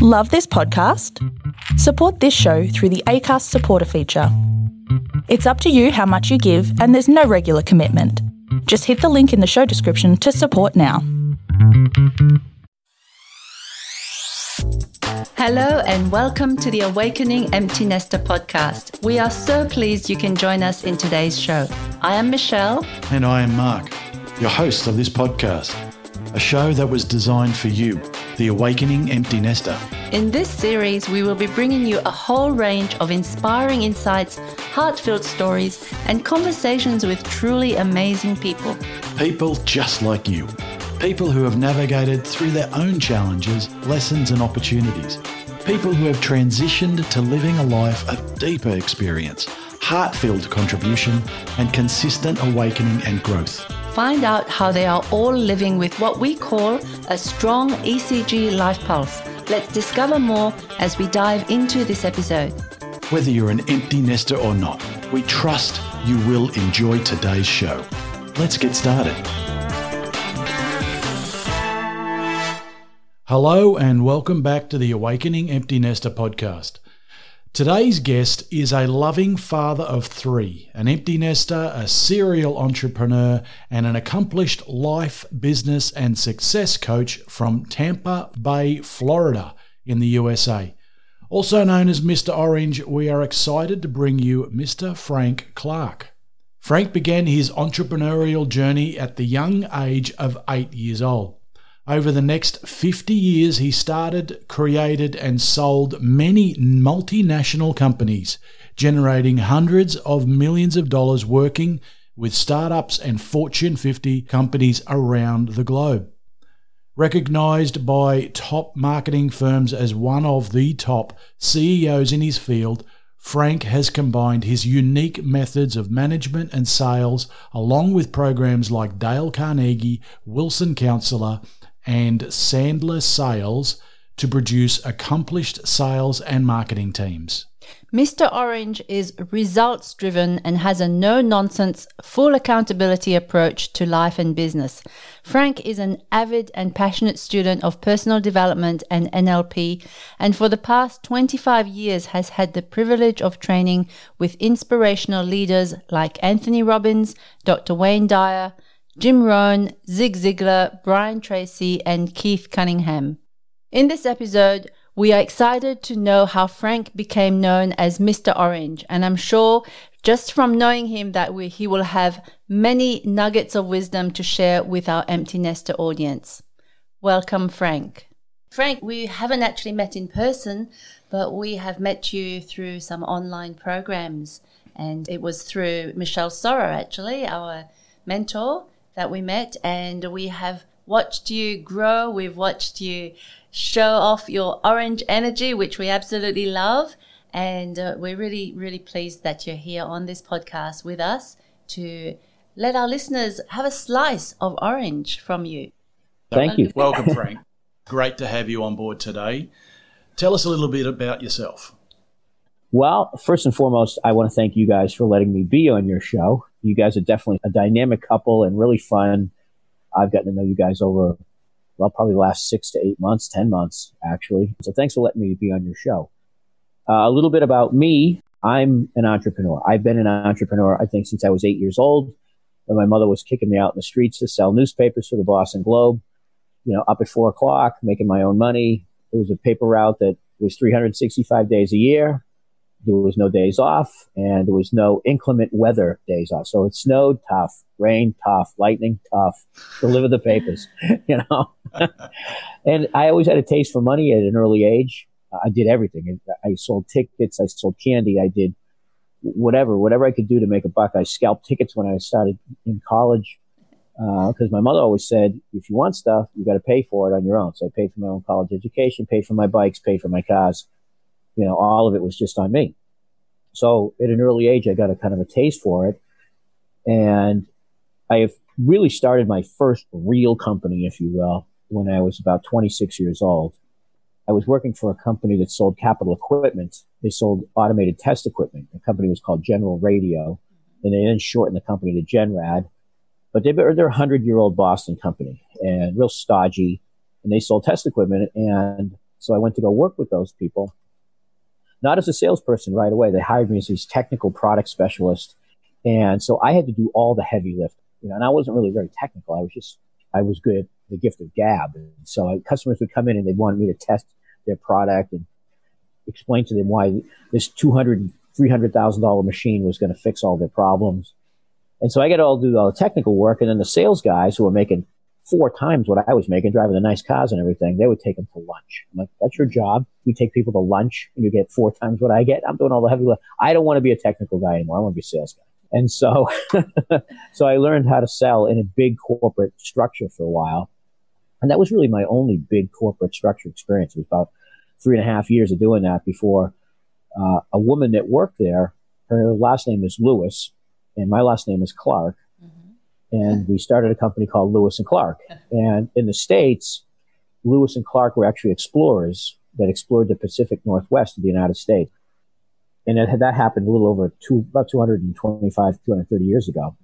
Love this podcast? Support this show through the ACAST supporter feature. It's up to you how much you give, and there's no regular commitment. Just hit the link in the show description to support now. Hello, and welcome to the Awakening Empty Nester podcast. We are so pleased you can join us in today's show. I am Michelle. And I am Mark, your host of this podcast, a show that was designed for you, the Awakening Empty Nester. In this series, we will be bringing you a whole range of inspiring insights, heartfelt stories, and conversations with truly amazing people. People just like you. People who have navigated through their own challenges, lessons, and opportunities. People who have transitioned to living a life of deeper experience, heart filled contribution, and consistent awakening and growth. Find out how they are all living with what we call a strong ECG life pulse. Let's discover more as we dive into this episode. Whether you're an empty nester or not, we trust you will enjoy today's show. Let's get started. Hello, and welcome back to the Awakening Empty Nester podcast. Today's guest is a loving father of three, an empty nester, a serial entrepreneur, and an accomplished life, business, and success coach from Tampa Bay, Florida, in the USA. Also known as Mr. Orange, we are excited to bring you Mr. Frank Clark. Frank began his entrepreneurial journey at the young age of eight years old. Over the next 50 years, he started, created, and sold many multinational companies, generating hundreds of millions of dollars working with startups and Fortune 50 companies around the globe. Recognized by top marketing firms as one of the top CEOs in his field, Frank has combined his unique methods of management and sales along with programs like Dale Carnegie, Wilson Counselor, and Sandler Sales to produce accomplished sales and marketing teams. Mr. Orange is results driven and has a no nonsense, full accountability approach to life and business. Frank is an avid and passionate student of personal development and NLP, and for the past 25 years has had the privilege of training with inspirational leaders like Anthony Robbins, Dr. Wayne Dyer, Jim Rohn, Zig Ziglar, Brian Tracy, and Keith Cunningham. In this episode, we are excited to know how Frank became known as Mr. Orange, and I'm sure just from knowing him that we, he will have many nuggets of wisdom to share with our empty nester audience. Welcome, Frank. Frank, we haven't actually met in person, but we have met you through some online programs, and it was through Michelle Sorrow, actually, our mentor that we met, and we have watched you grow. We've watched you show off your orange energy, which we absolutely love. And uh, we're really, really pleased that you're here on this podcast with us to let our listeners have a slice of orange from you. Thank you. Welcome, Frank. Great to have you on board today. Tell us a little bit about yourself. Well, first and foremost, I want to thank you guys for letting me be on your show. You guys are definitely a dynamic couple and really fun. I've gotten to know you guys over, well, probably the last six to eight months, 10 months, actually. So thanks for letting me be on your show. Uh, a little bit about me. I'm an entrepreneur. I've been an entrepreneur, I think, since I was eight years old. When my mother was kicking me out in the streets to sell newspapers for the Boston Globe, you know, up at four o'clock, making my own money. It was a paper route that was 365 days a year. There was no days off and there was no inclement weather days off. So it snowed tough, rain tough, lightning tough, deliver the papers, you know. and I always had a taste for money at an early age. I did everything. I sold tickets. I sold candy. I did whatever, whatever I could do to make a buck. I scalped tickets when I started in college because uh, my mother always said, if you want stuff, you got to pay for it on your own. So I paid for my own college education, paid for my bikes, paid for my cars you know, all of it was just on me. So at an early age, I got a kind of a taste for it. And I have really started my first real company, if you will, when I was about 26 years old. I was working for a company that sold capital equipment. They sold automated test equipment. The company was called General Radio, and they then shortened the company to Genrad. But they, they're a hundred year old Boston company and real stodgy, and they sold test equipment. And So I went to go work with those people, not as a salesperson right away. They hired me as this technical product specialist. And so I had to do all the heavy lift, you know, and I wasn't really very technical. I was just, I was good at the gift of gab. And so I, customers would come in and they wanted me to test their product and explain to them why this 200, $300,000 machine was going to fix all their problems. And so I got to all do all the technical work. And then the sales guys who were making four times what I was making, driving the nice cars and everything, they would take them to lunch. I'm like, that's your job. You take people to lunch and you get four times what I get. I'm doing all the heavy lift. I don't want to be a technical guy anymore. I want to be a sales guy. And so, so I learned how to sell in a big corporate structure for a while. And that was really my only big corporate structure experience. It was about three and a half years of doing that before uh, a woman that worked there, her last name is Lewis, and my last name is Clark and we started a company called Lewis and Clark. And in the States, Lewis and Clark were actually explorers that explored the Pacific Northwest of the United States. And it, that happened a little over two, about 225, 230 years ago,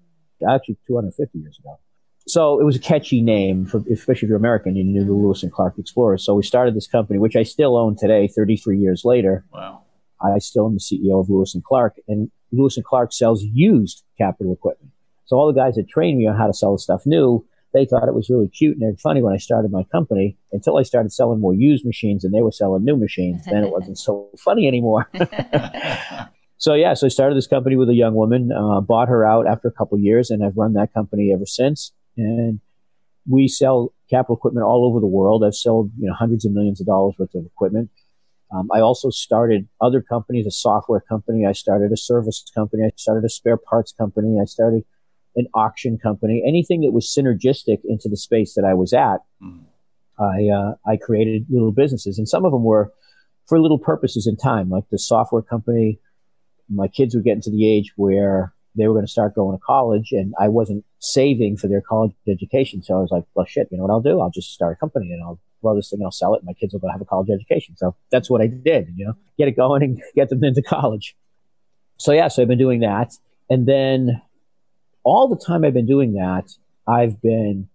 actually 250 years ago. So it was a catchy name, for, especially if you're American, you knew the Lewis and Clark Explorers. So we started this company, which I still own today, 33 years later. Wow. I still am the CEO of Lewis and Clark, and Lewis and Clark sells used capital equipment. So all the guys that trained me on how to sell stuff new, they thought it was really cute and funny when I started my company until I started selling more used machines and they were selling new machines. Then it wasn't so funny anymore. so yeah, so I started this company with a young woman, uh, bought her out after a couple years, and I've run that company ever since. And we sell capital equipment all over the world. I've sold you know hundreds of millions of dollars worth of equipment. Um, I also started other companies, a software company. I started a service company. I started a spare parts company. I started an auction company, anything that was synergistic into the space that I was at. Mm. I uh, I created little businesses, and some of them were for little purposes in time, like the software company. My kids were getting to the age where they were going to start going to college, and I wasn't saving for their college education. So I was like, "Well, shit, you know what I'll do? I'll just start a company, and I'll grow this thing, and I'll sell it, and my kids will go have a college education." So that's what I did. You know, get it going and get them into college. So yeah, so I've been doing that, and then all the time I've been doing that, I've been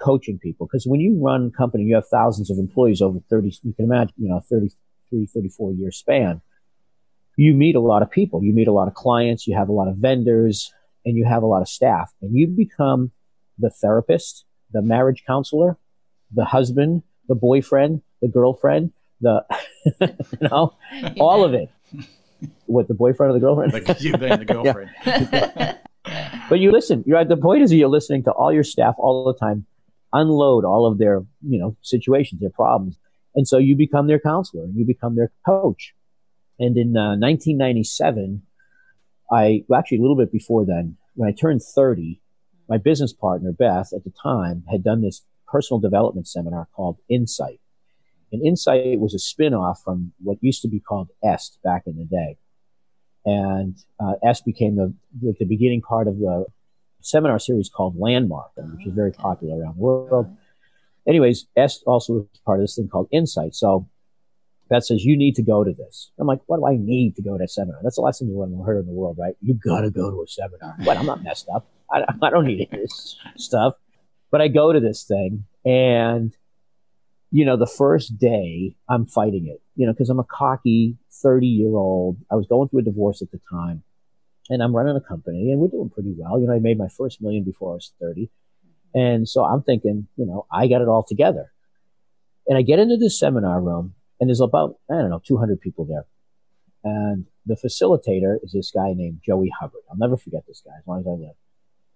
coaching people because when you run a company, you have thousands of employees over 30, you can imagine, you know, 33, 34 year span. You meet a lot of people, you meet a lot of clients, you have a lot of vendors, and you have a lot of staff, and you become the therapist, the marriage counselor, the husband, the boyfriend, the girlfriend, the, you know, all of it. What the boyfriend or the girlfriend? you being the girlfriend. But you listen. You're at the point is you're listening to all your staff all the time, unload all of their you know situations, their problems, and so you become their counselor and you become their coach. And in uh, 1997, I well, actually a little bit before then, when I turned 30, my business partner Beth at the time had done this personal development seminar called Insight. And Insight was a spin-off from what used to be called EST back in the day. And uh, EST became the, the, beginning part of the seminar series called Landmark, which is very popular around the world. Anyways, EST also was part of this thing called Insight. So Beth says, you need to go to this. I'm like, what do I need to go to a seminar? That's the last thing you want to hear in the world, right? You got to go to a seminar. But I'm not messed up. I, I don't need this stuff. But I go to this thing and, you know, the first day I'm fighting it, you know, because I'm a cocky 30 year old. I was going through a divorce at the time and I'm running a company and we're doing pretty well. You know, I made my first million before I was 30. And so I'm thinking, you know, I got it all together. And I get into this seminar room and there's about, I don't know, 200 people there. And the facilitator is this guy named Joey Hubbard. I'll never forget this guy as long as I live.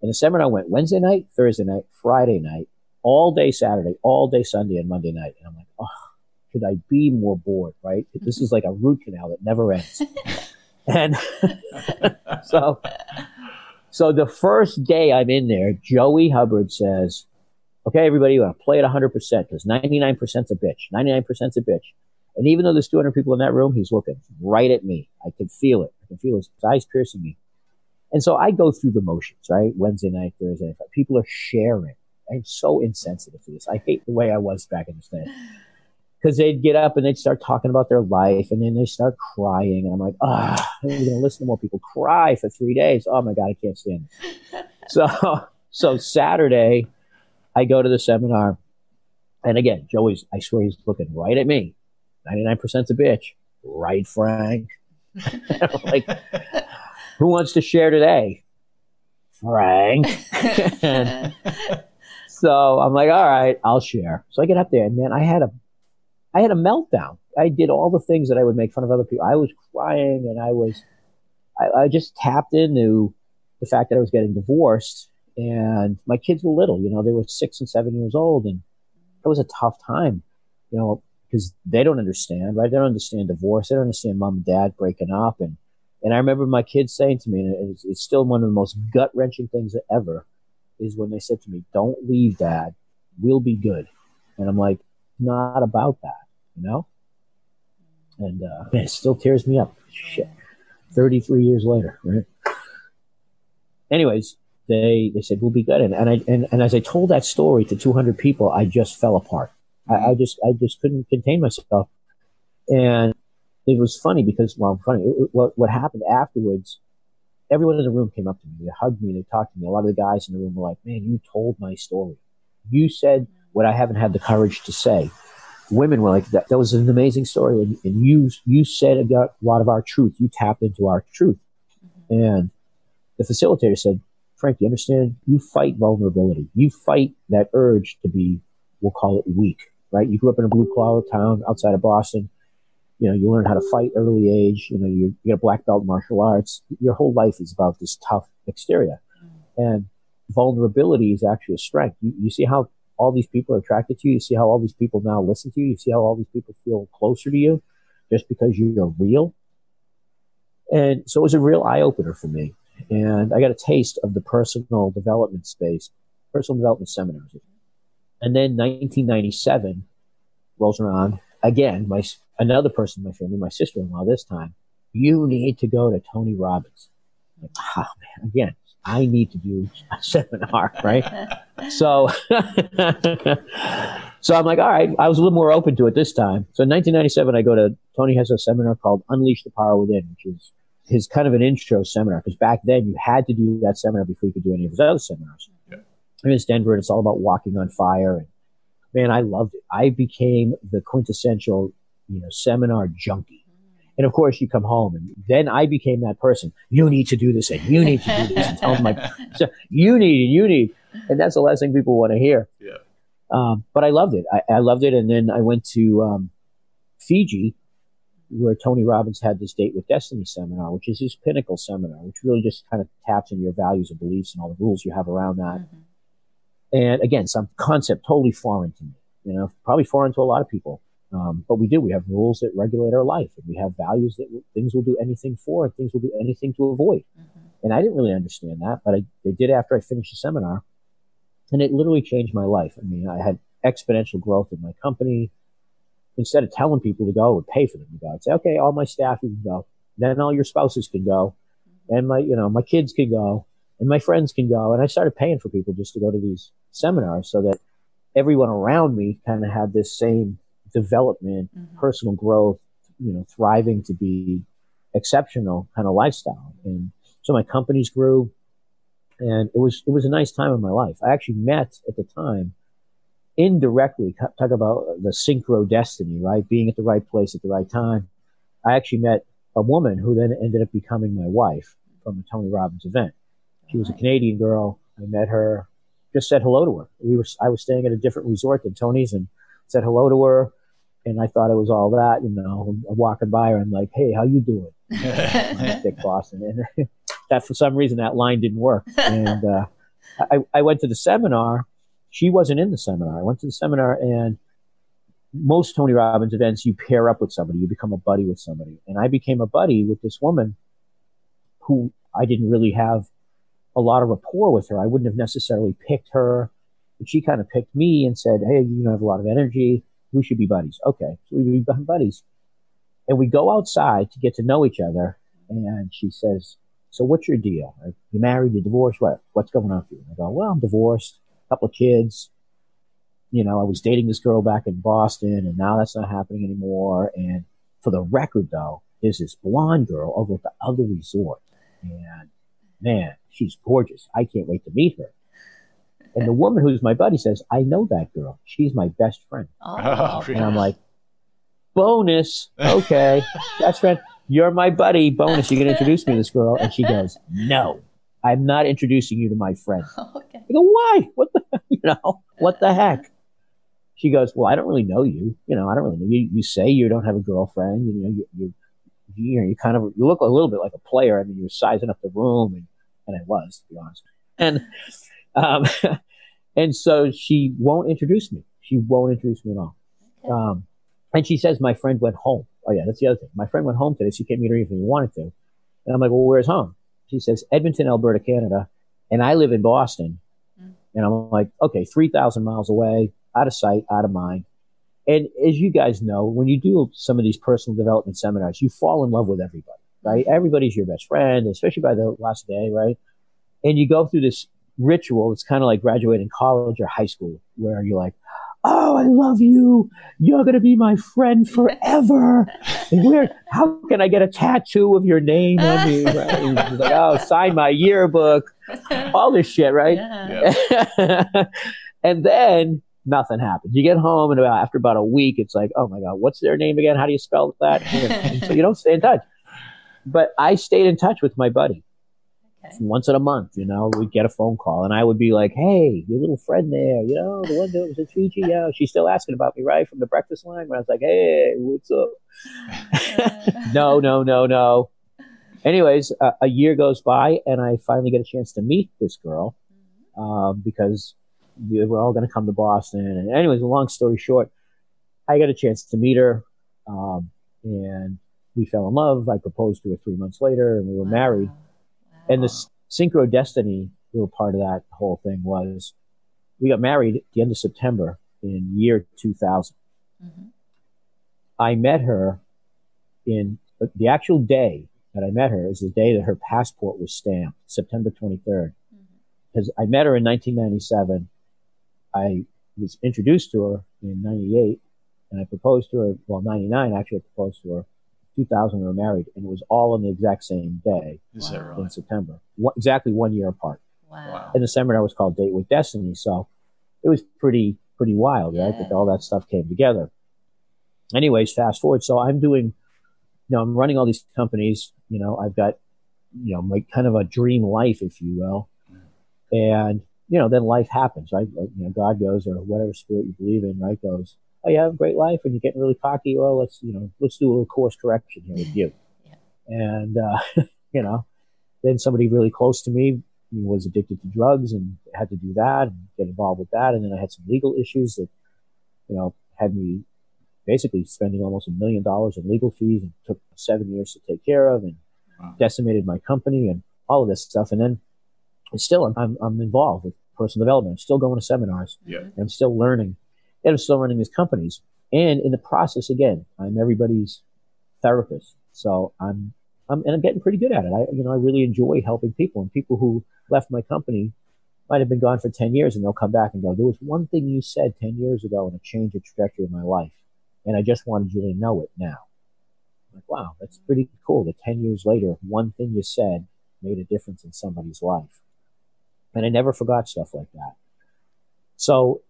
And the seminar went Wednesday night, Thursday night, Friday night, all day Saturday, all day Sunday, and Monday night. And I'm like, oh, could I be more bored, right? Mm-hmm. This is like a root canal that never ends. and so, so the first day I'm in there, Joey Hubbard says, okay, everybody, you want to play it 100% because 99%'s a bitch. 99%'s a bitch. And even though there's 200 people in that room, he's looking right at me. I can feel it. I can feel his eyes piercing me. And so I go through the motions, right? Wednesday night, Thursday night. People are sharing. I'm so insensitive to this. I hate the way I was back in the day because they'd get up and they'd start talking about their life and then they start crying. And I'm like, ah, oh, I'm going to listen to more people cry for three days. Oh my God, I can't stand it. so, so Saturday, I go to the seminar. And again, Joey's, I swear he's looking right at me. 99%'s a bitch. Right, Frank? like, who wants to share today? Frank. so I'm like, all right, I'll share. So I get up there and man, I had a, I had a meltdown. I did all the things that I would make fun of other people. I was crying and I was, I, I just tapped into the fact that I was getting divorced and my kids were little, you know, they were six and seven years old and it was a tough time, you know, because they don't understand, right? They don't understand divorce. They don't understand mom and dad breaking up. And, and I remember my kids saying to me, and it's, it's still one of the most gut wrenching things ever, is when they said to me, don't leave dad. We'll be good. And I'm like, not about that, you know? And uh, it still tears me up. Shit. 33 years later, right? Anyways, they they said we'll be good, and and I and, and as I told that story to 200 people, I just fell apart. I, I just I just couldn't contain myself, and it was funny because well, funny what what happened afterwards. Everyone in the room came up to me, they hugged me, they talked to me. A lot of the guys in the room were like, "Man, you told my story. You said what I haven't had the courage to say." Women were like, "That, that was an amazing story, and, and you you said a lot of our truth. You tapped into our truth." Mm-hmm. And the facilitator said, Frank, you understand? You fight vulnerability. You fight that urge to be, we'll call it weak, right? You grew up in a blue collar town outside of Boston. You know, you learn how to fight early age. You know, you, you get a black belt in martial arts. Your whole life is about this tough exterior. Mm. And vulnerability is actually a strength. You, you see how all these people are attracted to you. You see how all these people now listen to you. You see how all these people feel closer to you just because you're real. And so it was a real eye opener for me and I got a taste of the personal development space, personal development seminars. And then 1997 rolls around again. My another person in my family, my sister-in-law, this time, you need to go to Tony Robbins. Like, oh man, again, I need to do a seminar, right? so, so I'm like, all right. I was a little more open to it this time. So in 1997, I go to Tony has a seminar called Unleash the Power Within, which is his kind of an intro seminar because back then you had to do that seminar before you could do any of his other seminars. Yeah. And it's Denver, and it's all about walking on fire. And man, I loved it. I became the quintessential, you know, seminar junkie. And of course, you come home, and then I became that person. You need to do this, and you need to do this, and tell my, so you need, and you need, and that's the last thing people want to hear. Yeah. Um, but I loved it. I, I, loved it, and then I went to um, Fiji where Tony Robbins had this date with Destiny seminar, which is his pinnacle seminar, which really just kind of taps into your values and beliefs and all the rules you have around that. Mm-hmm. And again, some concept totally foreign to me, you know, probably foreign to a lot of people. Um, but we do. We have rules that regulate our life, and we have values that things will do anything for, and things will do anything to avoid. Mm-hmm. And I didn't really understand that, but I, I did after I finished the seminar, and it literally changed my life. I mean, I had exponential growth in my company instead of telling people to go, I would pay for them to go. I'd say, okay, all my staff you can go. Then all your spouses can go. And my, you know, my kids can go and my friends can go. And I started paying for people just to go to these seminars so that everyone around me kind of had this same development, mm-hmm. personal growth, you know, thriving to be exceptional kind of lifestyle. And so my companies grew and it was, it was a nice time in my life. I actually met at the time indirectly talk about the synchro destiny, right? Being at the right place at the right time. I actually met a woman who then ended up becoming my wife from a Tony Robbins event. She was a Canadian girl. I met her, just said hello to her. We were, I was staying at a different resort than Tony's and said hello to her. And I thought it was all that, you know, I'm walking by her and like, Hey, how you doing? Dick Boston. And that for some reason that line didn't work. And, uh, I, I went to the seminar she wasn't in the seminar. I went to the seminar and most Tony Robbins events, you pair up with somebody, you become a buddy with somebody. And I became a buddy with this woman who I didn't really have a lot of rapport with her. I wouldn't have necessarily picked her, but she kind of picked me and said, Hey, you have a lot of energy. We should be buddies. Okay. So we become buddies. And we go outside to get to know each other. And she says, So what's your deal? You married? You divorced? What? What's going on for you? I go, Well, I'm divorced a couple of kids. You know, I was dating this girl back in Boston, and now that's not happening anymore. And for the record, though, there's this blonde girl over at the other resort, and man, she's gorgeous. I can't wait to meet her. And the woman who's my buddy says, I know that girl. She's my best friend. Oh, oh and I'm like, bonus. Okay, best friend, you're my buddy. Bonus, You're going to introduce me to this girl. And she goes, no, I'm not introducing you to my friend. Okay. I go, why? What the, you know, what the heck? She goes, well, I don't really know you. You know, I don't really know you. You say you don't have a girlfriend. You know, you, you, you, know, you kind of, you look a little bit like a player. I mean, you're sizing up the room and, and I was, to be honest. And, um, and so she won't introduce me. She won't introduce me at all. Okay. Um, and she says, my friend went home. Oh, yeah, that's the other thing. My friend went home today. She can't meet her even if he wanted to. And I'm like, well, where's home? She says, Edmonton, Alberta, Canada. And I live in Boston. Mm. And I'm like, okay, 3,000 miles away, out of sight, out of mind. And as you guys know, when you do some of these personal development seminars, you fall in love with everybody, right? Mm-hmm. Everybody's your best friend, especially by the last day, right? And you go through this ritual. It's kind of like graduating college or high school where you're like, oh, I love you. You're going to be my friend forever. where, how can I get a tattoo of your name on me? Right? like, oh, sign my yearbook, all this shit, right? Yeah. and then nothing happens. You get home and about, after about a week, it's like, oh my God, what's their name again? How do you spell that? so you don't stay in touch. But I stayed in touch with my buddy. Okay. Once in a month, you know, we'd get a phone call and I would be like, Hey, your little friend there, you know, the one that was at Fiji, yeah, she's still asking about me, right? From the breakfast line when I was like, Hey, what's up? no, no, no, no. Anyways, uh, a year goes by and I finally get a chance to meet this girl mm-hmm. um, because we were all going to come to Boston. And anyways, long story short, I got a chance to meet her um, and we fell in love. I proposed to her three months later and we were wow. married. And the synchro destiny little part of that whole thing was we got married at the end of September in year 2000. Mm-hmm. I met her in the actual day that I met her is the day that her passport was stamped, September 23rd. Because mm-hmm. I met her in 1997. I was introduced to her in 98 and I proposed to her, well, 99 actually I proposed to her 2000 we were married, and it was all on the exact same day Is that right? in September, what, exactly one year apart. Wow. And the seminar was called Date with Destiny, so it was pretty pretty wild, right? That all that stuff came together. Anyways, fast forward. So I'm doing, you know, I'm running all these companies. You know, I've got, you know, my kind of a dream life, if you will, and you know, then life happens, right? Like, you know, God goes or whatever spirit you believe in, right? Goes, oh, you have a great life and you're getting really cocky. Well, let's, you know, let's do a little course correction here with you. yeah. And, uh, you know, then somebody really close to me was addicted to drugs and had to do that and get involved with that. And then I had some legal issues that, you know, had me basically spending almost a million dollars in legal fees and took seven years to take care of and wow. decimated my company and all of this stuff. And then still I'm, I'm, I'm involved with personal development. I'm still going to seminars. Yeah. I'm still learning and I'm still running these companies. And in the process, again, I'm everybody's therapist. So I'm, I'm, and I'm getting pretty good at it. I, you know, I really enjoy helping people and people who left my company might have been gone for 10 years and they'll come back and go, there was one thing you said 10 years ago and it changed the trajectory of my life. And I just wanted you to know it now. I'm like, wow, that's pretty cool that 10 years later, one thing you said made a difference in somebody's life. And I never forgot stuff like that. So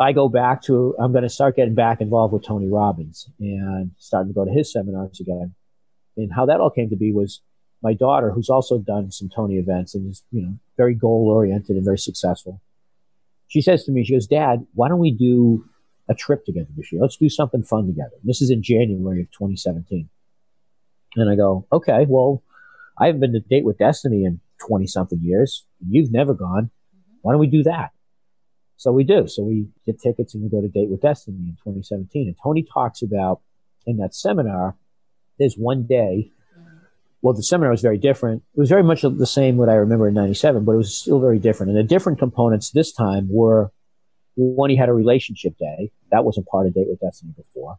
I go back to, I'm going to start getting back involved with Tony Robbins and starting to go to his seminars again. And how that all came to be was my daughter, who's also done some Tony events and is, you know, very goal oriented and very successful. She says to me, she goes, Dad, why don't we do a trip together this year? Let's do something fun together. And this is in January of 2017. And I go, okay, well, I haven't been to date with Destiny in 20 something years. You've never gone. Why don't we do that? So we do. So we get tickets and we go to Date with Destiny in 2017. And Tony talks about in that seminar, there's one day. Well, the seminar was very different. It was very much the same what I remember in 97, but it was still very different. And the different components this time were one, he had a relationship day. That wasn't part of Date with Destiny before.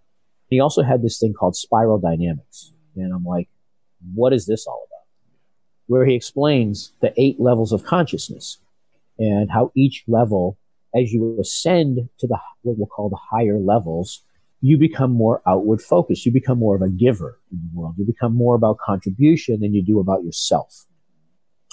He also had this thing called spiral dynamics. And I'm like, what is this all about? Where he explains the eight levels of consciousness and how each level as you ascend to the what we'll call the higher levels, you become more outward focused. You become more of a giver in the world. You become more about contribution than you do about yourself.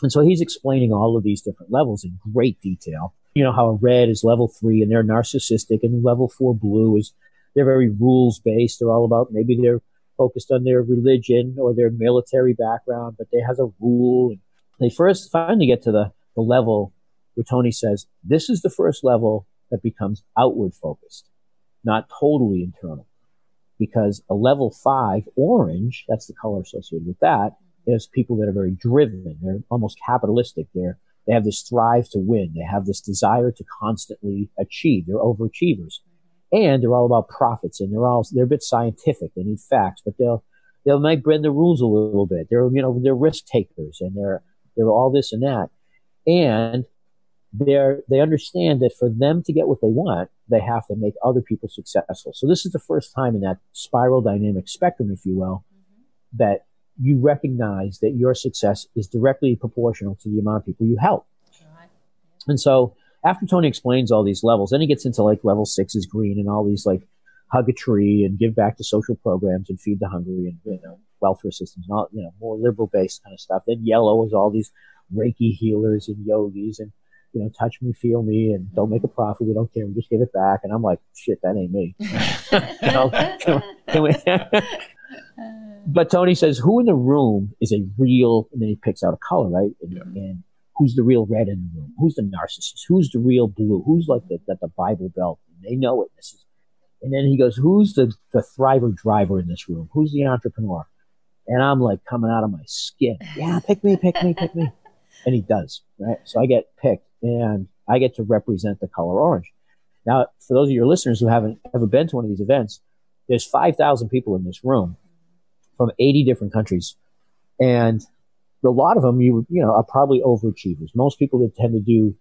And so he's explaining all of these different levels in great detail. You know, how a red is level three and they're narcissistic and level four blue is they're very rules based. They're all about maybe they're focused on their religion or their military background, but they has a rule. They first finally get to the, the level where Tony says, this is the first level that becomes outward focused, not totally internal. Because a level five orange, that's the color associated with that, is people that are very driven. They're almost capitalistic. They're, they have this thrive to win. They have this desire to constantly achieve. They're overachievers and they're all about profits and they're all they're a bit scientific. They need facts, but they'll they'll might bend the rules a little bit. They're you know they're risk takers and they're they're all this and that, and they're they understand that for them to get what they want, they have to make other people successful. So this is the first time in that spiral dynamic spectrum, if you will, mm-hmm. that you recognize that your success is directly proportional to the amount of people you help. Right. And so after Tony explains all these levels, then he gets into like level six is green and all these like hug a tree and give back to social programs and feed the hungry and you know welfare systems and all you know more liberal based kind of stuff. Then yellow is all these Reiki healers and yogis and you know touch me, feel me, and don't make a profit. We don't care. We just give it back. And I'm like, shit, that ain't me. you know, can we, can we but Tony says, who in the room is a real? And then he picks out a color, right? And, yeah. and who's the real red in the room? Who's the narcissist? Who's the real blue? Who's like the, the, the Bible belt? And they know it. This is, and then he goes, who's the, the thriver driver in this room? Who's the entrepreneur? And I'm like coming out of my skin. Yeah, pick me, pick me, pick me. And he does, right? So I get picked and I get to represent the color orange. Now, for those of your listeners who haven't ever been to one of these events, there's 5,000 people in this room from 80 different countries. And a lot of them you you know are probably overachievers. Most people that tend to do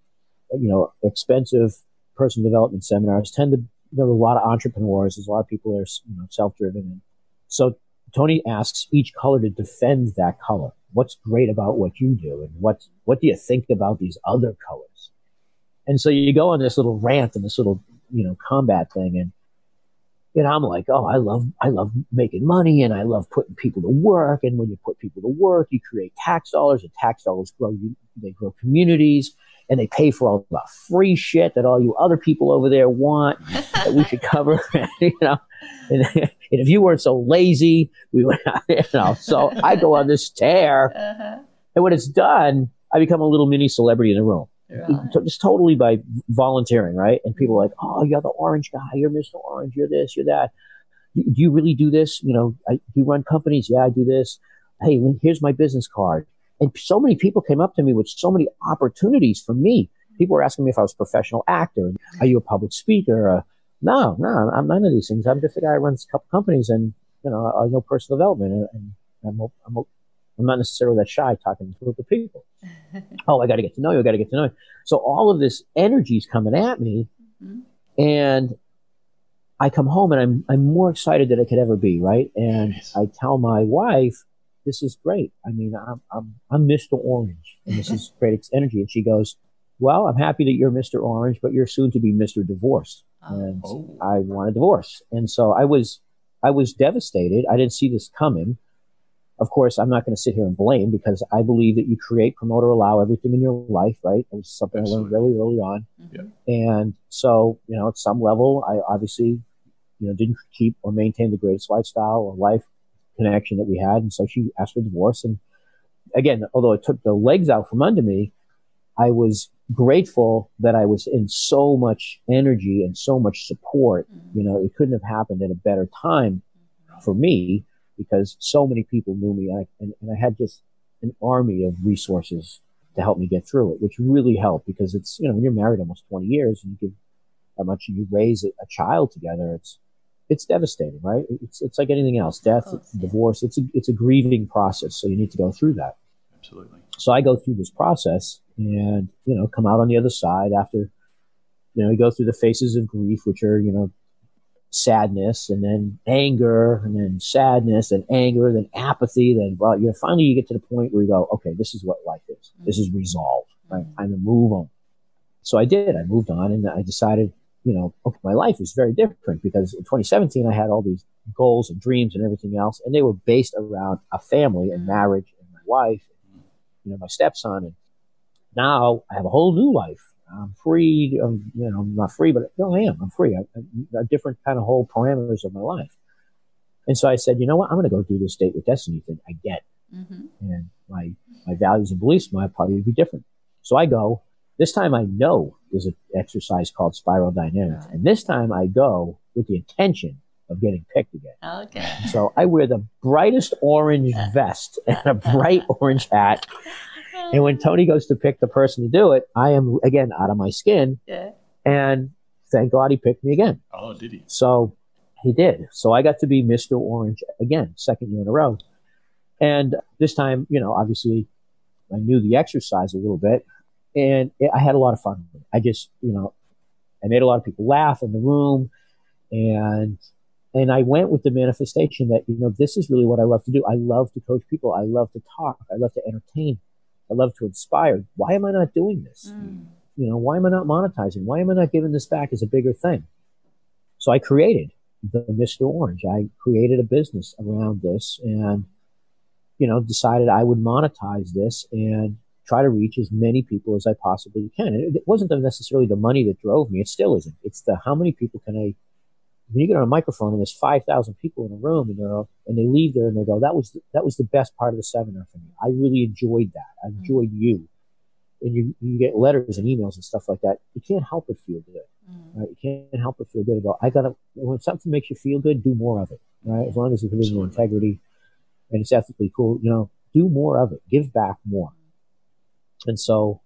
you know expensive personal development seminars tend to you know a lot of entrepreneurs. There's a lot of people that are you know self driven, and so Tony asks each color to defend that color. What's great about what you do, and what what do you think about these other colors? And so you go on this little rant and this little you know combat thing, and you know I'm like, oh, I love, I love making money and I love putting people to work. And when you put people to work, you create tax dollars and tax dollars grow, you, they grow communities and they pay for all the free shit that all you other people over there want that we should cover, you know. And, and, if you weren't so lazy, we would, you know. So I go on this tear, uh-huh. and when it's done, I become a little mini celebrity in the room. Right. Just totally by volunteering, right? And people are like, "Oh, you're the orange guy. You're Mr. Orange. You're this. You're that. Do you really do this? You know, I, do you run companies? Yeah, I do this. Hey, here's my business card." And so many people came up to me with so many opportunities for me. People were asking me if I was a professional actor. Are you a public speaker? Uh, no, no, I'm none of these things. I'm just a guy who runs a couple companies, and you know, I know personal development, and, and I'm, I'm I'm not necessarily that shy talking to a group of people. oh, I got to get to know you. I got to get to know you. So all of this energy is coming at me, mm-hmm. and I come home and I'm I'm more excited than I could ever be, right? And yes. I tell my wife, "This is great. I mean, I'm I'm I'm Mr. Orange, and this is great energy." And she goes, "Well, I'm happy that you're Mr. Orange, but you're soon to be Mr. Divorced." Oh. And oh. I want a divorce, and so I was I was devastated. I didn't see this coming. Of course, I'm not going to sit here and blame because I believe that you create, promote, or allow everything in your life, right? It was something Absolutely. I learned really early on. Mm-hmm. And so, you know, at some level, I obviously, you know, didn't keep or maintain the greatest lifestyle or life connection that we had. And so she asked for divorce. And again, although it took the legs out from under me, I was grateful that I was in so much energy and so much support. Mm-hmm. You know, it couldn't have happened at a better time for me because so many people knew me and I, and, and I had just an army of resources to help me get through it, which really helped because it's, you know, when you're married almost 20 years and you give how much you raise a child together, it's, it's devastating, right? It's, it's like anything else, death, course, yeah. divorce. It's a, it's a grieving process. So you need to go through that. Absolutely. So I go through this process and, you know, come out on the other side after, you know, you go through the phases of grief, which are, you know, sadness and then anger and then sadness and anger, then apathy, then well, you know, finally you get to the point where you go, okay, this is what life is. This is resolved. Right? Mm-hmm. Time to move on. So I did. I moved on and I decided, you know, my life is very different because in 2017 I had all these goals and dreams and everything else, and they were based around a family and mm-hmm. marriage and my wife, and, you know, my stepson. And now I have a whole new life. I'm free. I'm, you know, I'm not free, but no, I am. I'm free. I, I, a different kind of whole parameters of my life. And so I said, you know what? I'm going to go do this date with destiny thing again. Mm-hmm. And my, my values and beliefs my might probably be different. So I go. This time I know there's an exercise called spiral dynamics. And this time I go with the intention of getting picked again. Okay. So I wear the brightest orange vest and a bright orange hat. And when Tony goes to pick the person to do it, I am again out of my skin. Yeah. And thank God he picked me again. Oh, did he? So he did. So I got to be Mr. Orange again, second year in a row. And this time, you know, obviously I knew the exercise a little bit and it, I had a lot of fun. I just, you know, I made a lot of people laugh in the room and and I went with the manifestation that, you know, this is really what I love to do. I love to coach people. I love to talk. I love to entertain. I love to inspire. Why am I not doing this? Mm. You know, why am I not monetizing? Why am I not giving this back as a bigger thing? So I created the Mr. Orange. I created a business around this and, you know, decided I would monetize this and try to reach as many people as I possibly can. And it wasn't necessarily the money that drove me. It still isn't. It's the how many people can I when you get on a microphone and there's 5,000 people in a room and they're, and they leave there and they go, that was, that was the best part of the seminar for me. I really enjoyed that. I mm. enjoyed mm. you. And you, you get letters and emails and stuff like that. You can't help but feel good. Mm. Right? You can't help but feel good about, I gotta, when something makes you feel good, do more of it. Right? As long as it's within your integrity and it's ethically cool, you know, do more of it. Give back more. And so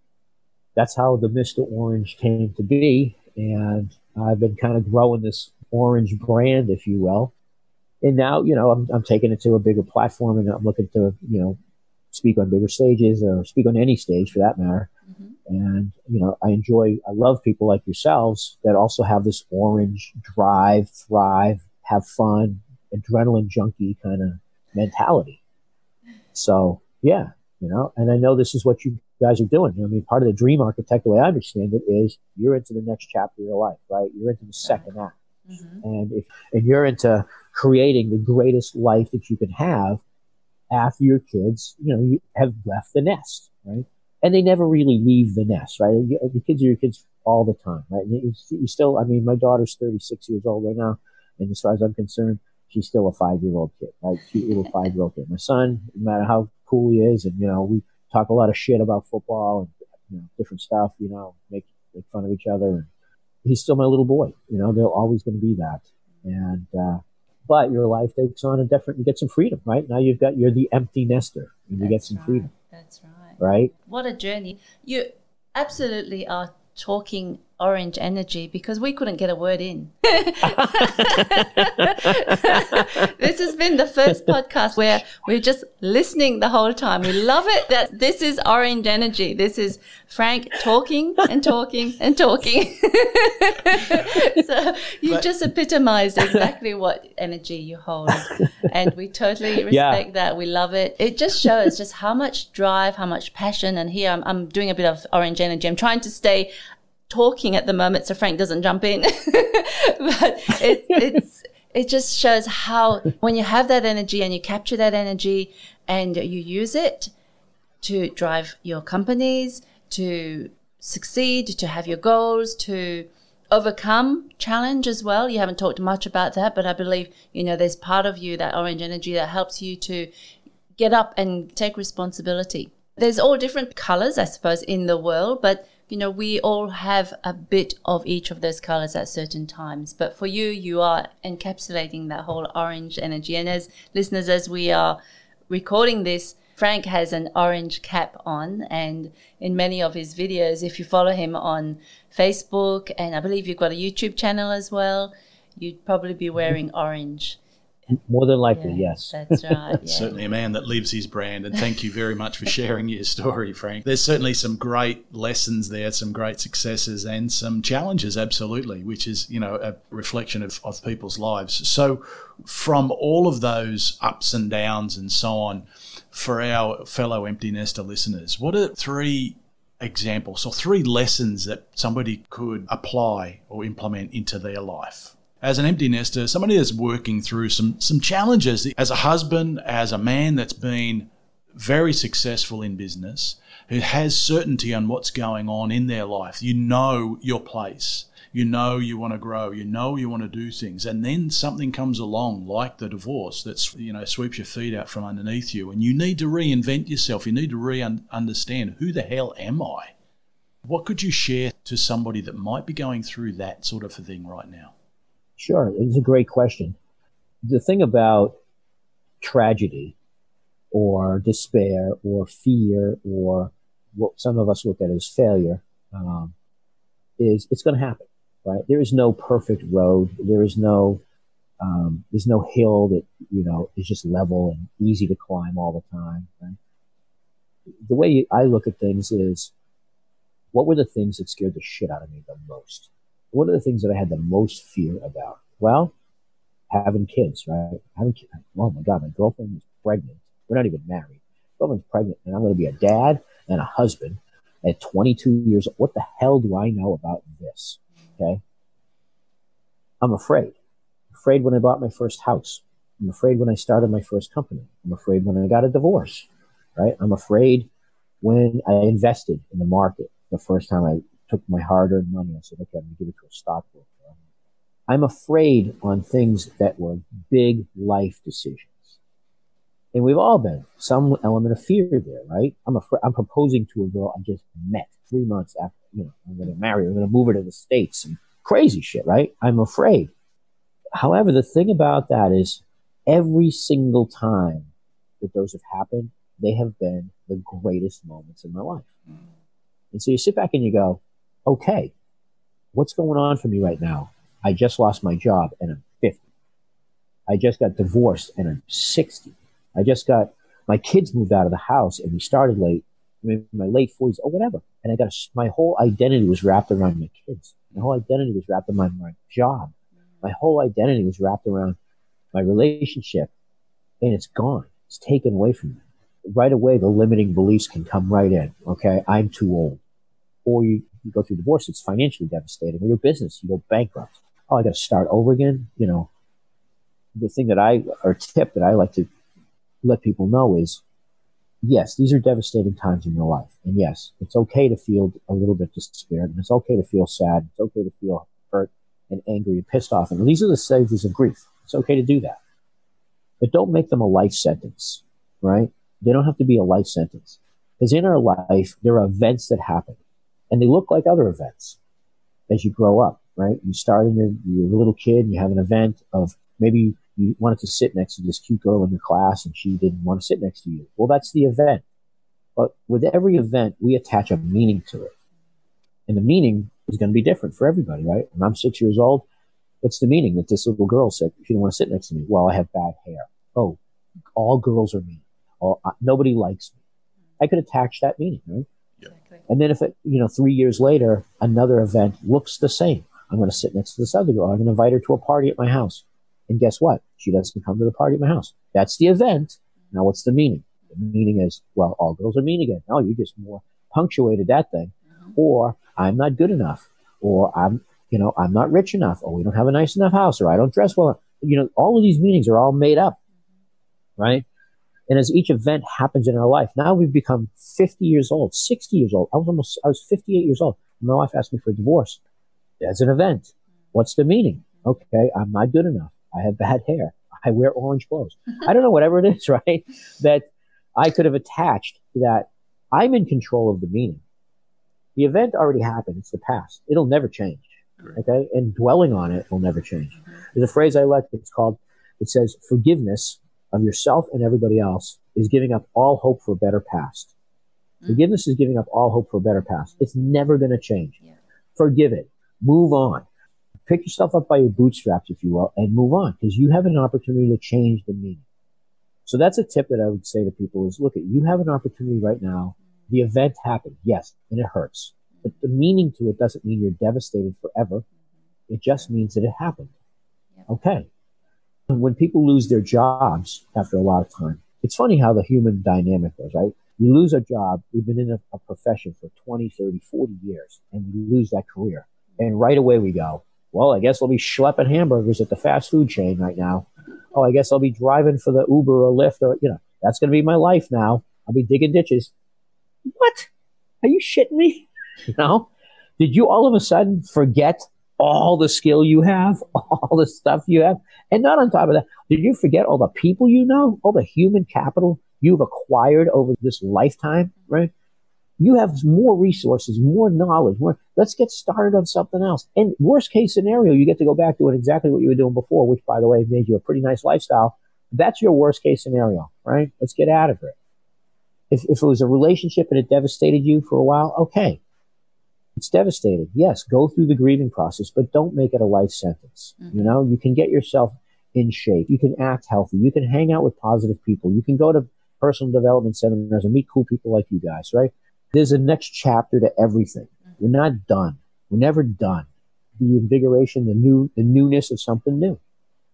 that's how the Mr. Orange came to be. And I've been kind of growing this orange brand, if you will. And now, you know, I'm, I'm taking it to a bigger platform and I'm looking to, you know, speak on bigger stages or speak on any stage for that matter. Mm-hmm. And, you know, I enjoy, I love people like yourselves that also have this orange drive, thrive, have fun, adrenaline junkie kind of mentality. So, yeah, you know, and I know this is what you guys are doing. I mean, part of the dream architect, the way I understand it, is you're into the next chapter of your life, right? You're into the second act. Mm-hmm. And if and you're into creating the greatest life that you can have after your kids, you know, you have left the nest, right? And they never really leave the nest, right? The kids are your kids all the time, right? And you, you still, I mean, my daughter's 36 years old right now, and as far as I'm concerned, she's still a five year old kid, right? Cute little five year old kid. My son, no matter how cool he is, and you know, we talk a lot of shit about football and you know, different stuff, you know, make make fun of each other. And he's still my little boy. You know, they're always going to be that. And, uh, but your life takes on a different, you get some freedom, right? Now you've got, you're the empty nester and you get some right. freedom. That's right. Right? What a journey. You absolutely are talking orange energy because we couldn't get a word in. this has been the first podcast where we're just listening the whole time. We love it that this is orange energy. This is Frank talking and talking and talking. so you but, just epitomized exactly what energy you hold. And we totally respect yeah. that. We love it. It just shows just how much drive, how much passion. And here I'm, I'm doing a bit of orange energy. I'm trying to stay talking at the moment so Frank doesn't jump in. but it, it's, it just shows how when you have that energy and you capture that energy and you use it to drive your companies, to succeed, to have your goals, to overcome challenge as well. You haven't talked much about that, but I believe, you know, there's part of you, that orange energy that helps you to get up and take responsibility. There's all different colors, I suppose, in the world, but you know, we all have a bit of each of those colors at certain times. But for you, you are encapsulating that whole orange energy. And as listeners, as we are recording this, Frank has an orange cap on, and in many of his videos, if you follow him on Facebook, and I believe you've got a YouTube channel as well, you'd probably be wearing orange. More than likely, yeah, yes. That's right. Yeah. certainly a man that lives his brand. And thank you very much for sharing your story, Frank. There's certainly some great lessons there, some great successes, and some challenges, absolutely, which is, you know, a reflection of, of people's lives. So, from all of those ups and downs and so on, for our fellow empty nester listeners, what are three examples or three lessons that somebody could apply or implement into their life? As an empty nester, somebody that's working through some some challenges as a husband, as a man that's been very successful in business, who has certainty on what's going on in their life. You know your place. You know you want to grow. You know you want to do things. And then something comes along like the divorce that's, you know, sweeps your feet out from underneath you. And you need to reinvent yourself. You need to re understand who the hell am I? What could you share to somebody that might be going through that sort of thing right now? Sure. It's a great question. The thing about tragedy or despair or fear or what some of us look at as failure um, is it's going to happen, right? There is no perfect road. There is no um, there's no hill that you know is just level and easy to climb all the time. Right? The way I look at things is, what were the things that scared the shit out of me the most? What of the things that I had the most fear about? Well, having kids, right? Having kids. Oh my god, my girlfriend is pregnant. We're not even married. Girlfriend's pregnant, and I'm going to be a dad and a husband at 22 years old. What the hell do I know about this? Okay. I'm afraid. Afraid when I bought my first house. I'm afraid when I started my first company. I'm afraid when I got a divorce, right? I'm afraid when I invested in the market the first time I took my hard earned money. I said, okay, I'm going to give it to a stockbroker. I'm afraid on things that were big life decisions and we've all been some element of fear there, right? I'm a, I'm proposing to a girl I just met three months after, you know, I'm going to marry her. I'm going to move her to the States and crazy shit, right? I'm afraid. However, the thing about that is every single time that those have happened, they have been the greatest moments in my life. Mm. And so you sit back and you go, okay, what's going on for me right now? I just lost my job and I'm 50. I just got divorced and I'm 60. I just got my kids moved out of the house and we started late, in my late forties or whatever. And I got a, my whole identity was wrapped around my kids. My whole identity was wrapped around my job. My whole identity was wrapped around my relationship, and it's gone. It's taken away from me. Right away, the limiting beliefs can come right in. Okay, I'm too old, or you, you go through divorce. It's financially devastating. Or your business, you go bankrupt. Oh, I got to start over again. You know, the thing that I or tip that I like to let people know is yes, these are devastating times in your life. And yes, it's okay to feel a little bit despaired and it's okay to feel sad. It's okay to feel hurt and angry and pissed off. And these are the stages of grief. It's okay to do that. But don't make them a life sentence, right? They don't have to be a life sentence. Because in our life, there are events that happen and they look like other events as you grow up, right? You start in your, you're a little kid, you have an event of maybe you wanted to sit next to this cute girl in your class and she didn't want to sit next to you. Well, that's the event. But with every event, we attach a meaning to it. And the meaning is going to be different for everybody, right? When I'm six years old, what's the meaning that this little girl said she didn't want to sit next to me? Well, I have bad hair. Oh, all girls are mean. Oh, uh, nobody likes me. I could attach that meaning, right? And then if it, you know, three years later, another event looks the same. I'm going to sit next to this other girl. I'm going to invite her to a party at my house. And guess what? She doesn't come to the party at my house. That's the event. Now, what's the meaning? The meaning is, well, all girls are mean again. Oh, no, you just more punctuated that thing. Or I'm not good enough. Or I'm, you know, I'm not rich enough. Or we don't have a nice enough house. Or I don't dress well. You know, all of these meanings are all made up. Right? And as each event happens in our life, now we've become 50 years old, 60 years old. I was almost, I was 58 years old. My wife asked me for a divorce. That's an event. What's the meaning? Okay, I'm not good enough. I have bad hair. I wear orange clothes. I don't know, whatever it is, right? That I could have attached that I'm in control of the meaning. The event already happened. It's the past. It'll never change. Okay. And dwelling on it will never change. Mm-hmm. There's a phrase I like. It's called, it says, forgiveness of yourself and everybody else is giving up all hope for a better past. Mm-hmm. Forgiveness is giving up all hope for a better past. It's never going to change. Yeah. Forgive it. Move on pick yourself up by your bootstraps, if you will, and move on because you have an opportunity to change the meaning. So that's a tip that I would say to people is look at you have an opportunity right now. The event happened, yes, and it hurts. But the meaning to it doesn't mean you're devastated forever. It just means that it happened. Okay. When people lose their jobs after a lot of time, it's funny how the human dynamic goes, right? You lose a job. We've been in a, a profession for 20, 30, 40 years, and we lose that career. And right away we go, well, I guess I'll be schlepping hamburgers at the fast food chain right now. Oh, I guess I'll be driving for the Uber or Lyft or, you know, that's going to be my life now. I'll be digging ditches. What? Are you shitting me? You know? Did you all of a sudden forget all the skill you have, all the stuff you have? And not on top of that, did you forget all the people you know, all the human capital you've acquired over this lifetime, right? You have more resources, more knowledge, more. Let's get started on something else. And worst case scenario, you get to go back doing exactly what you were doing before, which by the way made you a pretty nice lifestyle. That's your worst case scenario, right? Let's get out of it. If, if it was a relationship and it devastated you for a while, okay. It's devastated. Yes, go through the grieving process, but don't make it a life sentence. Mm-hmm. You know, you can get yourself in shape. You can act healthy. You can hang out with positive people. You can go to personal development seminars and meet cool people like you guys, right? There's a next chapter to everything. We're not done. We're never done. The invigoration, the new, the newness of something new.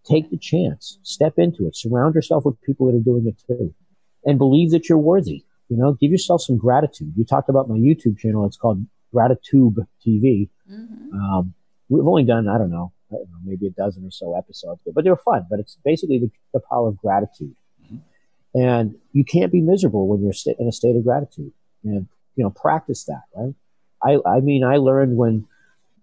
Take the chance. Step into it. Surround yourself with people that are doing it too. And believe that you're worthy. You know, give yourself some gratitude. You talked about my YouTube channel. It's called Gratitude TV. Mm-hmm. Um, we've only done, I don't know, I don't know, maybe a dozen or so episodes, but they were fun. But it's basically the, the power of gratitude. Mm-hmm. And you can't be miserable when you're in a state of gratitude. And you know, practice that, right? I, I mean, I learned when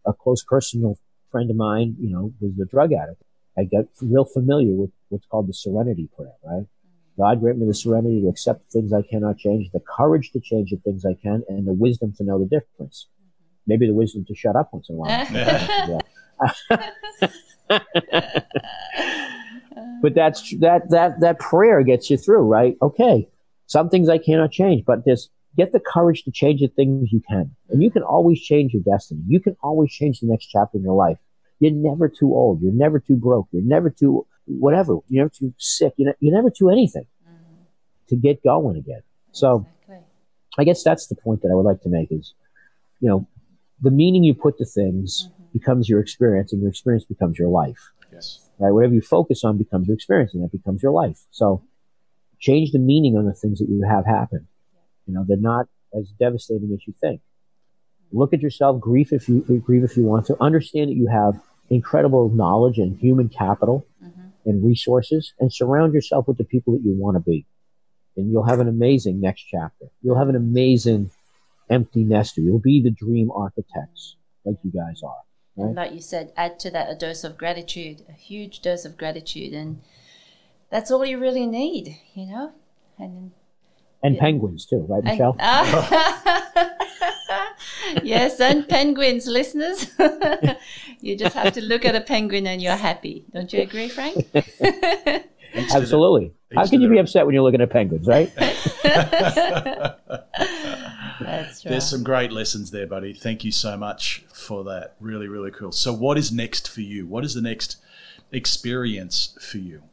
a close personal friend of mine, you know, was a drug addict. I got real familiar with what's called the serenity prayer, right? God grant me the serenity to accept things I cannot change, the courage to change the things I can, and the wisdom to know the difference. Mm-hmm. Maybe the wisdom to shut up once in a while. but that's that that that prayer gets you through, right? Okay, some things I cannot change, but this get the courage to change the things you can. And you can always change your destiny. You can always change the next chapter in your life. You're never too old. You're never too broke. You're never too whatever. You're never too sick. You're, you're never too anything mm-hmm. to get going again. So exactly. I guess that's the point that I would like to make is, you know, the meaning you put to things mm-hmm. becomes your experience and your experience becomes your life. Yes. Right? Whatever you focus on becomes your experience and that becomes your life. So change the meaning on the things that you have happen you know, they're not as devastating as you think. Look at yourself, grieve if you grieve if you want to. Understand that you have incredible knowledge and human capital. And resources, and surround yourself with the people that you want to be. And you'll have an amazing next chapter. You'll have an amazing empty nester. You'll be the dream architects like you guys are. Right? And like you said, add to that a dose of gratitude, a huge dose of gratitude, and that's all you really need, you know. And and penguins too, right, Michelle? uh, yes, and penguins, listeners. you just have to look at a penguin and you're happy. Don't you agree, Frank? Absolutely. How can you be upset when you're looking at penguins, right? That's right. There's some great lessons there, buddy. Thank you so much for that. Really, really cool. So, what is next for you? What is the next experience for you?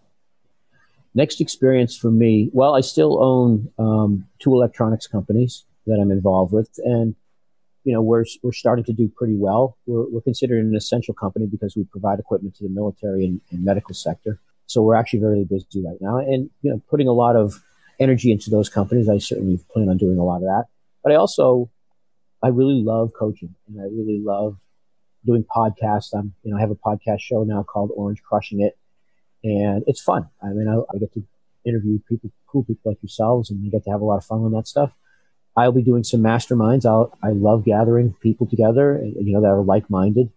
Next experience for me, well, I still own um, two electronics companies that I'm involved with, and you know we're we're starting to do pretty well. We're, we're considered an essential company because we provide equipment to the military and, and medical sector. So we're actually very busy right now, and you know putting a lot of energy into those companies. I certainly plan on doing a lot of that. But I also I really love coaching, and I really love doing podcasts. I'm you know I have a podcast show now called Orange Crushing It and it's fun. I mean, I, I, get to interview people, cool people like yourselves, and you get to have a lot of fun on that stuff. I'll be doing some masterminds. I'll, I love gathering people together, you know, that are like-minded.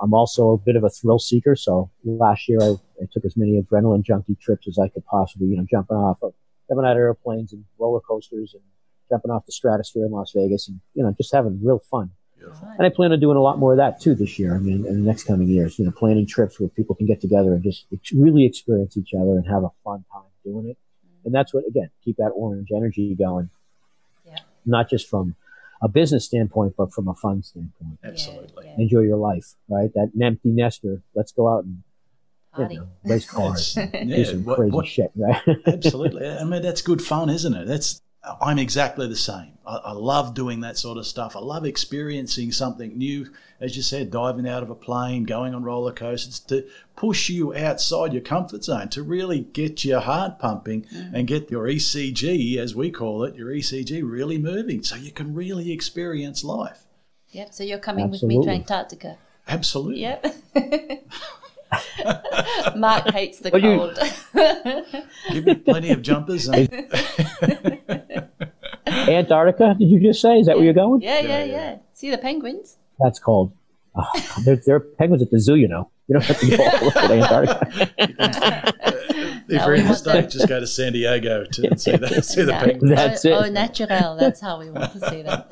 I'm also a bit of a thrill seeker. So last year I, I took as many adrenaline junkie trips as I could possibly, you know, jumping off of, jumping out of airplanes and roller coasters and jumping off the stratosphere in Las Vegas and, you know, just having real fun. Beautiful. And I plan on doing a lot more of that too this year. I mean, in the next coming years, you know, planning trips where people can get together and just really experience each other and have a fun time doing it. Mm-hmm. And that's what, again, keep that orange energy going. Yeah. Not just from a business standpoint, but from a fun standpoint. Absolutely. Yeah, yeah. Enjoy your life, right? That empty nester. Let's go out and you know, race cars, yeah, do some what, crazy what, shit, right? absolutely. I mean, that's good fun, isn't it? That's I'm exactly the same. I, I, love doing that sort of stuff. I love experiencing something new. As you said, diving out of a plane, going on roller coasters to push you outside your comfort zone, to really get your heart pumping mm. and get your ECG, as we call it, your ECG really moving so you can really experience life. Yep. So you're coming Absolutely. with me to Antarctica. Absolutely. Yep. Mark hates the well, cold. You, give me plenty of jumpers. And Antarctica, did you just say? Is that yeah. where you're going? Yeah, yeah, Yeah, yeah, yeah. See the penguins? That's cold. Ah, oh, there, there are penguins at the zoo, you know. You don't have to go all the way to Antarctica. If No, you're in the want that. States, just go to San Diego to see the, see the No. penguins. That's oh, oh it. Oh, natural. That's how we want to see them.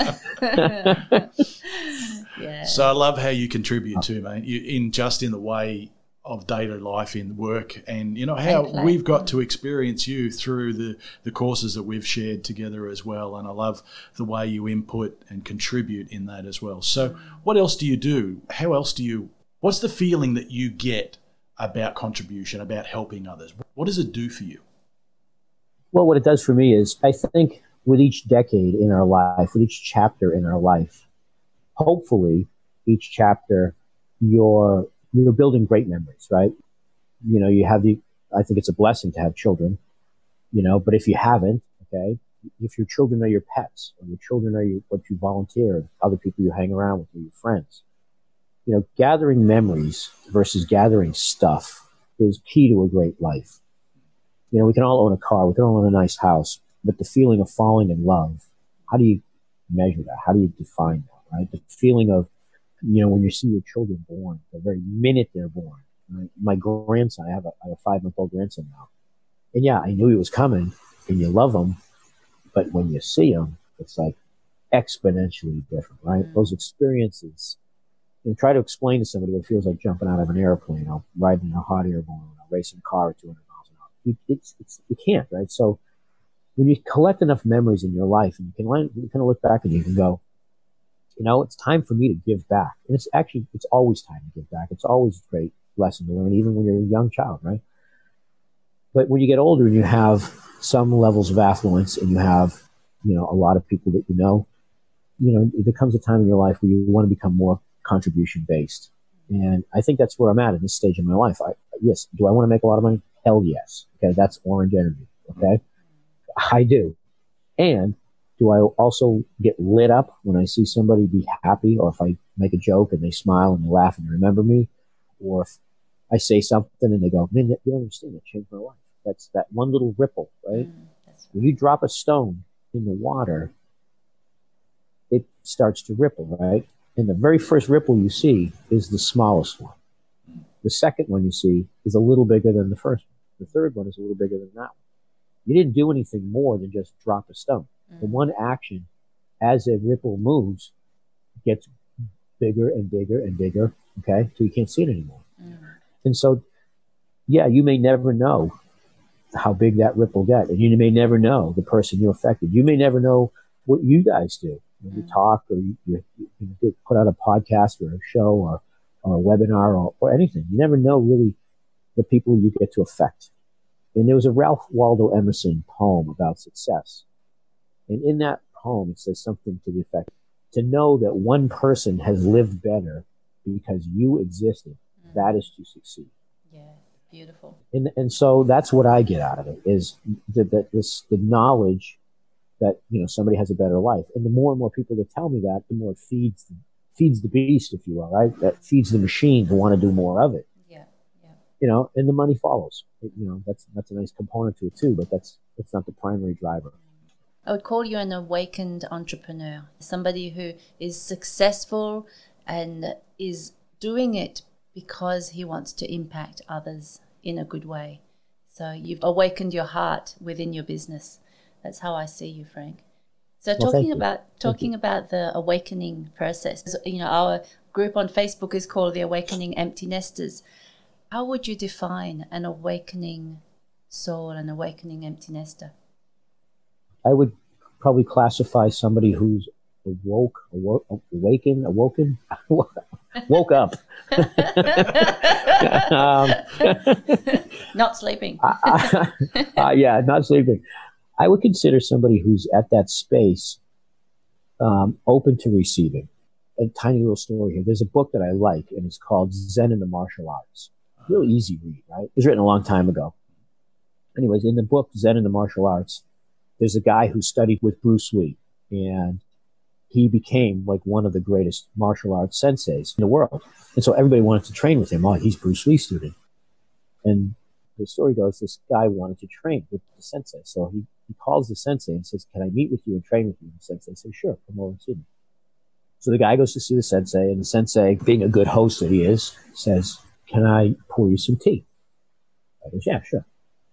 yeah. So I love how you contribute to, mate. You in just in the way of daily life in work, and you know how we've got to experience you through the the courses that we've shared together as well. And I love the way you input and contribute in that as well. So, what else do you do? How else do you? What's the feeling that you get about contribution, about helping others? What does it do for you? Well, what it does for me is I think with each decade in our life, with each chapter in our life, hopefully each chapter you're you're building great memories, right? You know, you have the I think it's a blessing to have children, you know, but if you haven't, okay, if your children are your pets or your children are your, what you volunteer, other people you hang around with, or your friends, you know, gathering memories versus gathering stuff is key to a great life you know, we can all own a car, we can all own a nice house, but the feeling of falling in love, how do you measure that? How do you define that, right? The feeling of, you know, when you see your children born, the very minute they're born, right? My grandson, I have a, I have a five month old grandson now. And yeah, I knew he was coming and you love him, but when you see him, it's like exponentially different, right? Mm. Those experiences, and try to explain to somebody what it feels like jumping out of an airplane or riding a hot air balloon or racing a car at 200 miles an hour. You, it's, it's, you can't, right? So when you collect enough memories in your life and you can, learn- you kind of look back and you can go, you know, it's time for me to give back. And it's actually, it's always time to give back. It's always a great lesson to learn, even when you're a young child, right? But when you get older and you have some levels of affluence and you have, you know, a lot of people that you know, you know, there comes a time in your life where you want to become more contribution based. And I think that's where I'm at in this stage of my life. I, yes. Do I want to make a lot of money? Hell yes. Okay. That's orange energy. Okay. I do. And do I also get lit up when I see somebody be happy or if I make a joke and they smile and they laugh and they remember me? Or if I say something and they go, man, you don't understand. That changed my life. That's that one little ripple, right? Mm, that's When you drop a stone in the water, it starts to ripple, right? And the very first ripple you see is the smallest one. The second one you see is a little bigger than the first one. The third one is a little bigger than that one. You didn't do anything more than just drop a stone. The one action, as a ripple moves, gets bigger and bigger and bigger, okay? So you can't see it anymore. Mm. And so, yeah, you may never know how big that ripple get, and you may never know the person you affected. You may never know what you guys do when you Mm. talk or you, you, you put out a podcast or a show or, or a webinar or, or anything. You never know really the people you get to affect. And there was a Ralph Waldo Emerson poem about success. And in that poem, it says something to the effect to know that one person has lived better because you existed, Mm. that is to succeed Yeah, beautiful. and and so that's what I get out of it is that that this the knowledge that you know somebody has a better life, and the more and more people that tell me that, the more it feeds feeds the beast, if you will, right? That feeds the machine to want to do more of it, Yeah, yeah. you know, and the money follows. It- you know, that's that's a nice component to it too, but that's that's not the primary driver. I would call you an awakened entrepreneur, somebody who is successful and is doing it because he wants to impact others in a good way. So you've awakened your heart within your business. That's how I see you, Frank. So Well, talking about talking about the awakening process, you know, our group on Facebook is called the Awakening Empty Nesters. How would you define an awakening soul, an awakening empty nester? I would probably classify somebody who's awoke, awoke awakened, awoken, woke up. um, Not sleeping. uh, yeah, not sleeping. I would consider somebody who's at that space um, open to receiving. A tiny little story here. There's a book that I like, and it's called Zen in the Martial Arts. Really easy read, right? It was written a long time ago. Anyways, in the book Zen in the Martial Arts, there's a guy who studied with Bruce Lee, and he became like one of the greatest martial arts senseis in the world. And so everybody wanted to train with him. Oh, he's Bruce Lee student. And the story goes, this guy wanted to train with the sensei. So he, he calls the sensei and says, Can I meet with you and train with you? And the sensei says, Sure, come over and see me. So the guy goes to see the sensei, and the sensei, being a good host that he is, says, Can I pour you some tea? I goes, Yeah, sure.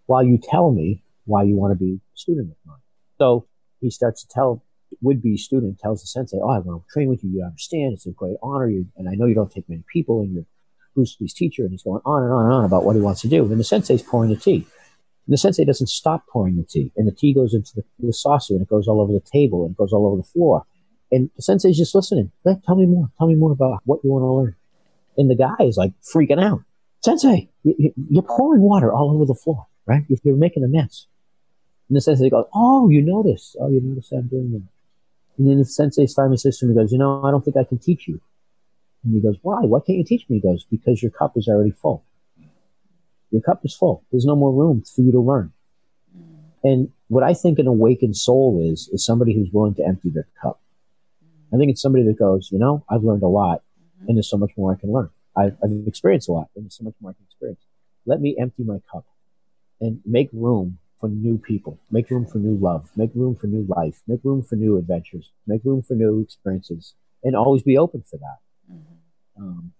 While you tell me why you want to be a student of mine. So he starts to tell would be student tells the sensei, Oh, I want to train with you. You understand. It's a great honor. You, and I know you don't take many people and you're Bruce Lee's teacher. And he's going on and on and on about what he wants to do. And the sensei's pouring the tea. And the sensei doesn't stop pouring the tea. And the tea goes into the, the saucer and it goes all over the table and it goes all over the floor. And the sensei's just listening. Tell me more. Tell me more about what you want to learn. And the guy is like freaking out. Sensei, you, you're pouring water all over the floor, right? You're making a mess. And the sensei goes, Oh, you notice. Oh, you notice I'm doing that. And then the sensei finally says he goes, You know, I don't think I can teach you. And he goes, Why? Why can't you teach me? He goes, Because your cup is already full. Your cup is full. There's no more room for you to learn. And what I think an awakened soul is, is somebody who's willing to empty their cup. I think it's somebody that goes, you know, I've learned a lot and there's so much more I can learn. I've, I've experienced a lot and there's so much more I can experience. Let me empty my cup and make room for new people, make room for new love, make room for new life, make room for new adventures, make room for new experiences, and always be open for that. Mm-hmm. Um,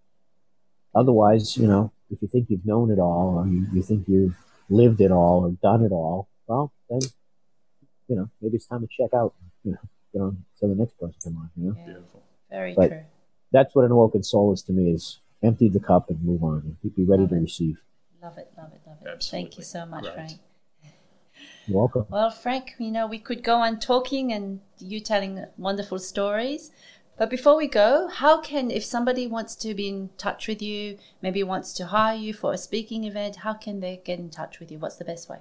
otherwise, you know, if you think you've known it all or you, you think you've lived it all or done it all, well, then, you know, maybe it's time to check out, you know, get on to the next person come on, you know? Yeah. Beautiful. Very but true. That's what an awoken soul is to me is empty the cup and move on and be ready love to it. receive. Love it, love it, love it. Absolutely. Thank you so much, Great. Frank. You're welcome. Well, Frank, you know, we could go on talking and you telling wonderful stories. But before we go, how can, if somebody wants to be in touch with you, maybe wants to hire you for a speaking event, how can they get in touch with you? What's the best way?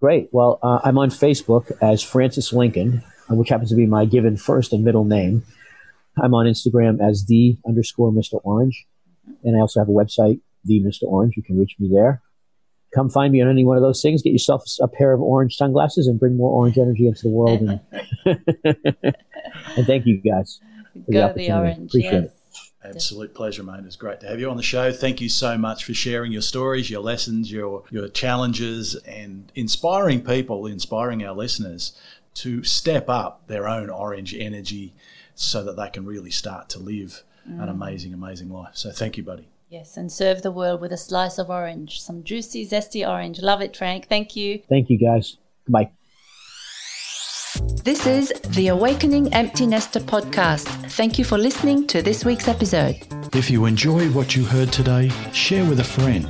Great. Well, uh, I'm on Facebook as Francis Lincoln, which happens to be my given first and middle name. I'm on Instagram as the underscore Mr. Orange. And I also have a website, the Mr. Orange. You can reach me there. Come find me on any one of those things. Get yourself a pair of orange sunglasses and bring more orange energy into the world. And, and thank you guys. for Go the opportunity. orange. Appreciate yes. it. Absolute pleasure, mate. It's great to have you on the show. Thank you so much for sharing your stories, your lessons, your your challenges, and inspiring people, inspiring our listeners to step up their own orange energy so that they can really start to live an mm. amazing, amazing life. So thank you, buddy. Yes, and serve the world with a slice of orange, some juicy, zesty orange. Love it, Frank. Thank you. Thank you guys. Bye. This is the Awakening Empty Nester podcast. Thank you for listening to this week's episode. If you enjoy what you heard today, share with a friend.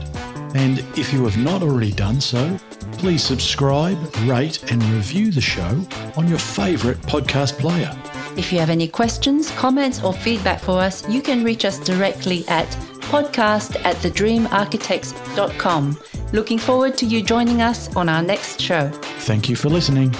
And if you have not already done so, please subscribe, rate, and review the show on your favourite podcast player. If you have any questions, comments, or feedback for us, you can reach us directly at podcast at thedreamarchitects.com. Looking forward to you joining us on our next show. Thank you for listening.